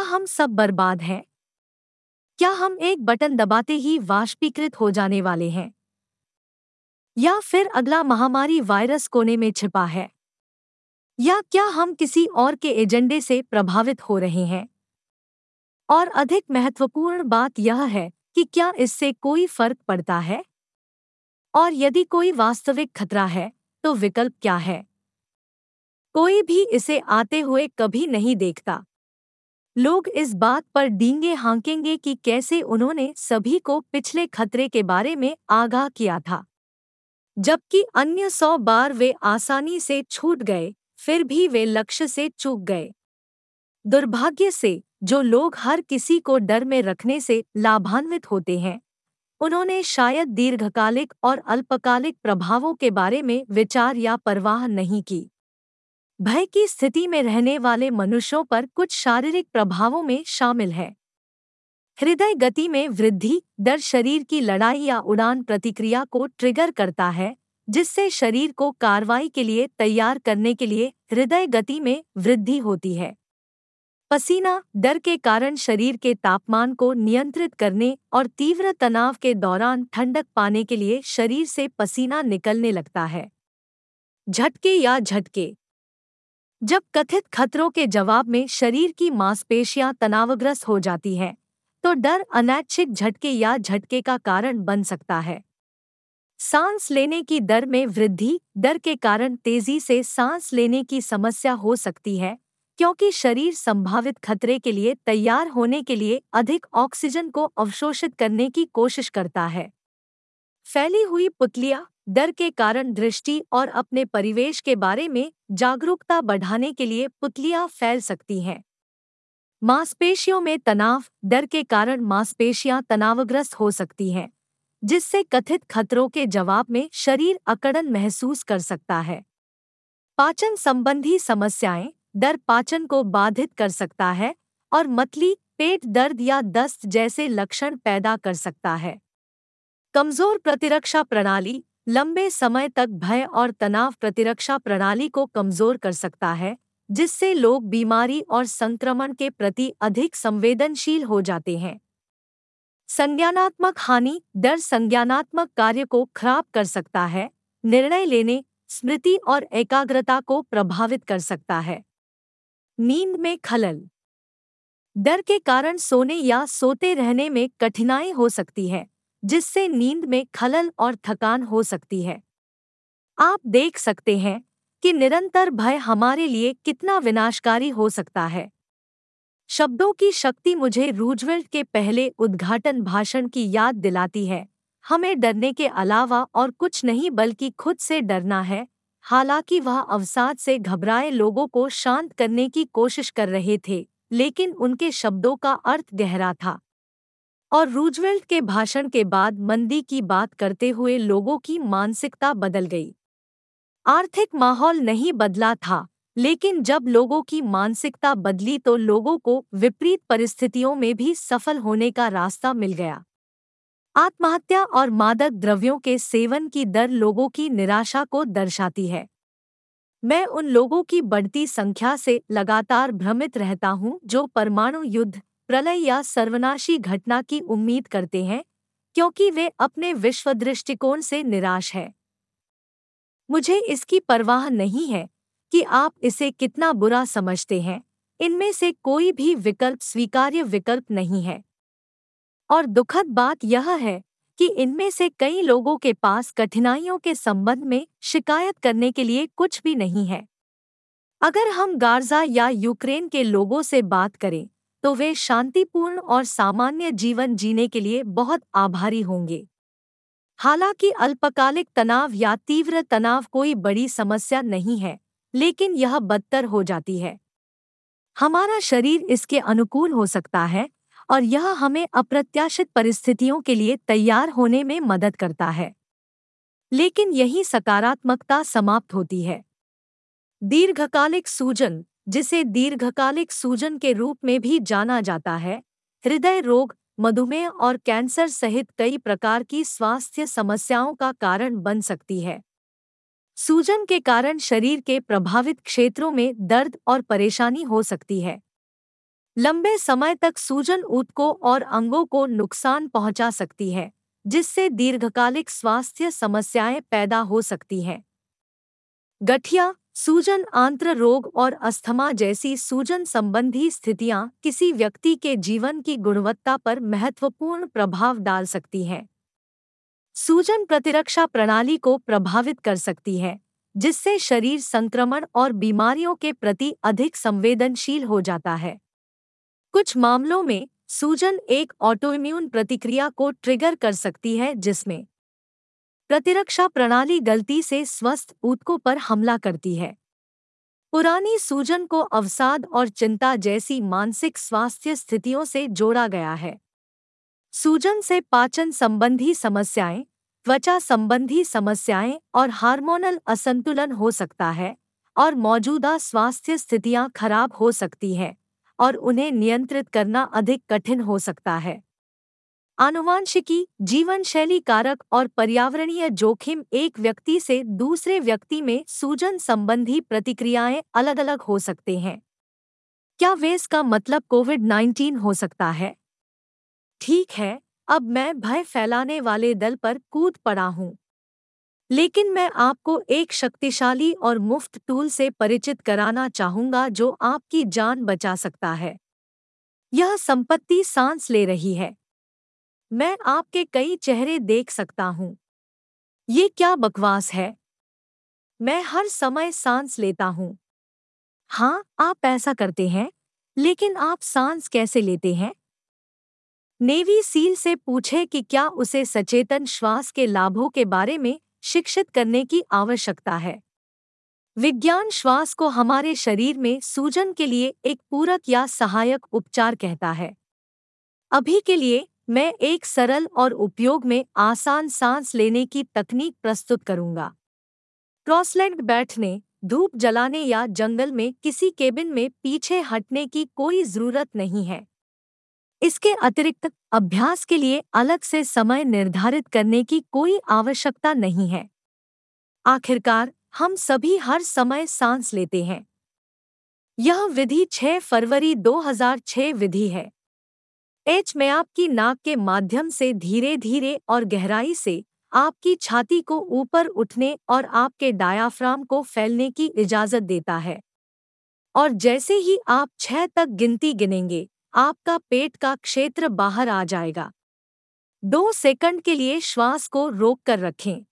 क्या हम सब बर्बाद हैं? क्या हम एक बटन दबाते ही वाष्पीकृत हो जाने वाले हैं? या फिर अगला महामारी वायरस कोने में छिपा है? या क्या हम किसी और के एजेंडे से प्रभावित हो रहे हैं? और अधिक महत्वपूर्ण बात यह है कि क्या इससे कोई फ़र्क पड़ता है? और यदि कोई वास्तविक खतरा है तो विकल्प क्या है? कोई भी इसे आते हुए कभी नहीं देखता। लोग इस बात पर डींगे हाँकेंगे कि कैसे उन्होंने सभी को पिछले खतरे के बारे में आगाह किया था। जबकि अन्य सौ बार वे आसानी से छूट गए, फिर भी वे लक्ष्य से चूक गए। दुर्भाग्य से, जो लोग हर किसी को डर में रखने से लाभान्वित होते हैं, उन्होंने शायद दीर्घकालिक और अल्पकालिक प्रभावों के बारे में विचार या परवाह नहीं की। भय की स्थिति में रहने वाले मनुष्यों पर कुछ शारीरिक प्रभावों में शामिल है। हृदय गति में वृद्धि डर शरीर की लड़ाई या उड़ान प्रतिक्रिया को ट्रिगर करता है, जिससे शरीर को कार्रवाई के लिए तैयार करने के लिए हृदय गति में वृद्धि होती है। पसीना, डर के कारण शरीर के तापमान को नियंत्रित करने और तीव्र तनाव के दौरान ठंडक पाने के लिए शरीर से पसीना निकलने लगता है। झटके या झटके जब कथित खतरों के जवाब में शरीर की मांसपेशियाँ तनावग्रस्त हो जाती हैं तो डर अनैच्छिक झटके या झटके का कारण बन सकता है। सांस लेने की दर में वृद्धि, डर के कारण तेज़ी से सांस लेने की समस्या हो सकती है, क्योंकि शरीर संभावित खतरे के लिए तैयार होने के लिए अधिक ऑक्सीजन को अवशोषित करने की कोशिश करता है। फैली हुई पुतलियाँ डर के कारण दृष्टि और अपने परिवेश के बारे में जागरूकता बढ़ाने के लिए पुतलियाँ फैल सकती हैं। मांसपेशियों में तनाव, डर के कारण मांसपेशियाँ तनावग्रस्त हो सकती हैं, जिससे कथित खतरों के जवाब में शरीर अकड़न महसूस कर सकता है। पाचन संबंधी समस्याएँ, डर पाचन को बाधित कर सकता है और मतली, पेट दर्द या दस्त जैसे लक्षण पैदा कर सकता है। कमज़ोर प्रतिरक्षा प्रणाली लंबे समय तक भय और तनाव प्रतिरक्षा प्रणाली को कमज़ोर कर सकता है, जिससे लोग बीमारी और संक्रमण के प्रति अधिक संवेदनशील हो जाते हैं। संज्ञानात्मक हानि डर संज्ञानात्मक कार्य को खराब कर सकता है, निर्णय लेने, स्मृति और एकाग्रता को प्रभावित कर सकता है। नींद में खलल डर के कारण सोने या सोते रहने में कठिनाई हो सकती है। जिससे नींद में खलल और थकान हो सकती है। आप देख सकते हैं कि निरंतर भय हमारे लिए कितना विनाशकारी हो सकता है। शब्दों की शक्ति मुझे रूजवेल्ट के पहले उद्घाटन भाषण की याद दिलाती है। हमें डरने के अलावा और कुछ नहीं बल्कि खुद से डरना है। हालाँकि वह अवसाद से घबराए लोगों को शांत करने की कोशिश कर रहे थे, लेकिन उनके शब्दों का अर्थ गहरा था। और रूजवेल्ट के भाषण के बाद मंदी की बात करते हुए लोगों की मानसिकता बदल गई। आर्थिक माहौल नहीं बदला था, लेकिन जब लोगों की मानसिकता बदली तो लोगों को विपरीत परिस्थितियों में भी सफल होने का रास्ता मिल गया। आत्महत्या और मादक द्रव्यों के सेवन की दर लोगों की निराशा को दर्शाती है। मैं उन लोगों की बढ़ती संख्या से लगातार भ्रमित रहता हूँ जो परमाणु युद्ध प्रलय या सर्वनाशी घटना की उम्मीद करते हैं, क्योंकि वे अपने विश्व दृष्टिकोण से निराश है। मुझे इसकी परवाह नहीं है कि आप इसे कितना बुरा समझते हैं। इनमें से कोई भी विकल्प स्वीकार्य विकल्प नहीं है। और दुखद बात यह है कि इनमें से कई लोगों के पास कठिनाइयों के संबंध में शिकायत करने के लिए कुछ भी नहीं है। अगर हम गार्जा या यूक्रेन के लोगों से बात करें तो वे शांतिपूर्ण और सामान्य जीवन जीने के लिए बहुत आभारी होंगे। हालाँकि अल्पकालिक तनाव या तीव्र तनाव कोई बड़ी समस्या नहीं है, लेकिन यह बदतर हो जाती है। हमारा शरीर इसके अनुकूल हो सकता है और यह हमें अप्रत्याशित परिस्थितियों के लिए तैयार होने में मदद करता है। लेकिन यही सकारात्मकता समाप्त होती है। दीर्घकालिक सूजन जिसे दीर्घकालिक सूजन के रूप में भी जाना जाता है, हृदय रोग, मधुमेह और कैंसर सहित कई प्रकार की स्वास्थ्य समस्याओं का कारण बन सकती है। सूजन के कारण शरीर के प्रभावित क्षेत्रों में दर्द और परेशानी हो सकती है। लंबे समय तक सूजन ऊतकों और अंगों को नुकसान पहुँचा सकती है, जिससे दीर्घकालिक स्वास्थ्य समस्याएँ पैदा हो सकती हैं। गठिया सूजन आंत्र रोग और अस्थमा जैसी सूजन संबंधी स्थितियाँ किसी व्यक्ति के जीवन की गुणवत्ता पर महत्वपूर्ण प्रभाव डाल सकती हैं। सूजन प्रतिरक्षा प्रणाली को प्रभावित कर सकती है, जिससे शरीर संक्रमण और बीमारियों के प्रति अधिक संवेदनशील हो जाता है। कुछ मामलों में, सूजन एक ऑटोइम्यून प्रतिक्रिया को ट्रिगर कर सकती है जिसमें प्रतिरक्षा प्रणाली गलती से स्वस्थ ऊतकों पर हमला करती है। पुरानी सूजन को अवसाद और चिंता जैसी मानसिक स्वास्थ्य स्थितियों से जोड़ा गया है। सूजन से पाचन संबंधी समस्याएँ, त्वचा संबंधी समस्याएँ और हार्मोनल असंतुलन हो सकता है और मौजूदा स्वास्थ्य स्थितियाँ खराब हो सकती हैं और उन्हें नियंत्रित करना अधिक कठिन हो सकता है। आनुवांशिकी जीवन शैली कारक और पर्यावरणीय जोखिम एक व्यक्ति से दूसरे व्यक्ति में सूजन संबंधी प्रतिक्रियाएँ अलग अलग हो सकते हैं। क्या वेस का मतलब कोविड 19 हो सकता है? ठीक है, अब मैं भय फैलाने वाले दल पर कूद पड़ा हूँ। लेकिन मैं आपको एक शक्तिशाली और मुफ़्त टूल से परिचित कराना चाहूँगा जो आपकी जान बचा सकता है। यह संपत्ति सांस ले रही है। मैं आपके कई चेहरे देख सकता हूँ। ये क्या बकवास है? मैं हर समय सांस लेता हूँ। हाँ आप ऐसा करते हैं, लेकिन आप सांस कैसे लेते हैं? नेवी सील से पूछे कि क्या उसे सचेतन श्वास के लाभों के बारे में शिक्षित करने की आवश्यकता है? विज्ञान श्वास को हमारे शरीर में सूजन के लिए एक पूरक या सहायक उपचार कहता है। अभी के लिए मैं एक सरल और उपयोग में आसान सांस लेने की तकनीक प्रस्तुत करूँगा। क्रॉसलैंड बैठने, धूप जलाने या जंगल में किसी केबिन में पीछे हटने की कोई ज़रूरत नहीं है। इसके अतिरिक्त अभ्यास के लिए अलग से समय निर्धारित करने की कोई आवश्यकता नहीं है। आखिरकार, हम सभी हर समय सांस लेते हैं। यह विधि 6 फरवरी 2006 विधि है। एच में आपकी नाक के माध्यम से धीरे धीरे और गहराई से आपकी छाती को ऊपर उठने और आपके डायाफ्राम को फैलने की इजाज़त देता है। और जैसे ही आप छह तक गिनती गिनेंगे, आपका पेट का क्षेत्र बाहर आ जाएगा। दो सेकंड के लिए श्वास को रोक कर रखें।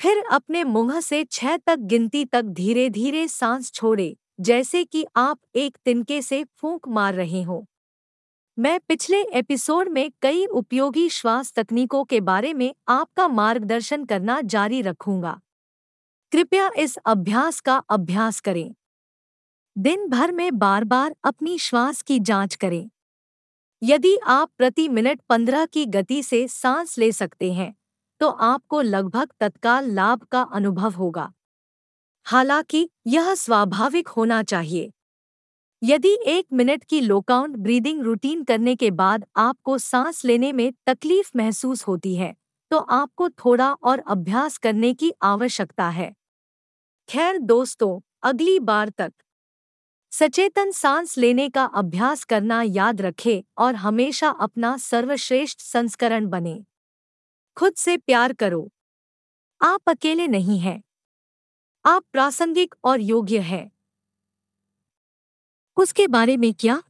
फिर अपने मुँह से छह तक गिनती तक धीरे धीरे सांस छोड़े, जैसे कि आप एक तिनके से फूंक मार रहे हो। मैं पिछले एपिसोड में कई उपयोगी श्वास तकनीकों के बारे में आपका मार्गदर्शन करना जारी रखूँगा। कृपया इस अभ्यास का अभ्यास करें। दिन भर में बार बार अपनी श्वास की जाँच करें। यदि आप प्रति मिनट पंद्रह की गति से सांस ले सकते हैं तो आपको लगभग तत्काल लाभ का अनुभव होगा। हालाँकि यह स्वाभाविक होना चाहिए। यदि एक मिनट की लोकाउंट ब्रीदिंग रूटीन करने के बाद आपको सांस लेने में तकलीफ़ महसूस होती है तो आपको थोड़ा और अभ्यास करने की आवश्यकता है। खैर दोस्तों, अगली बार तक। सचेतन सांस लेने का अभ्यास करना याद रखें और हमेशा अपना सर्वश्रेष्ठ संस्करण बने। खुद से प्यार करो। आप अकेले नहीं हैं। आप प्रासंगिक और योग्य हैं। उसके बारे में क्या?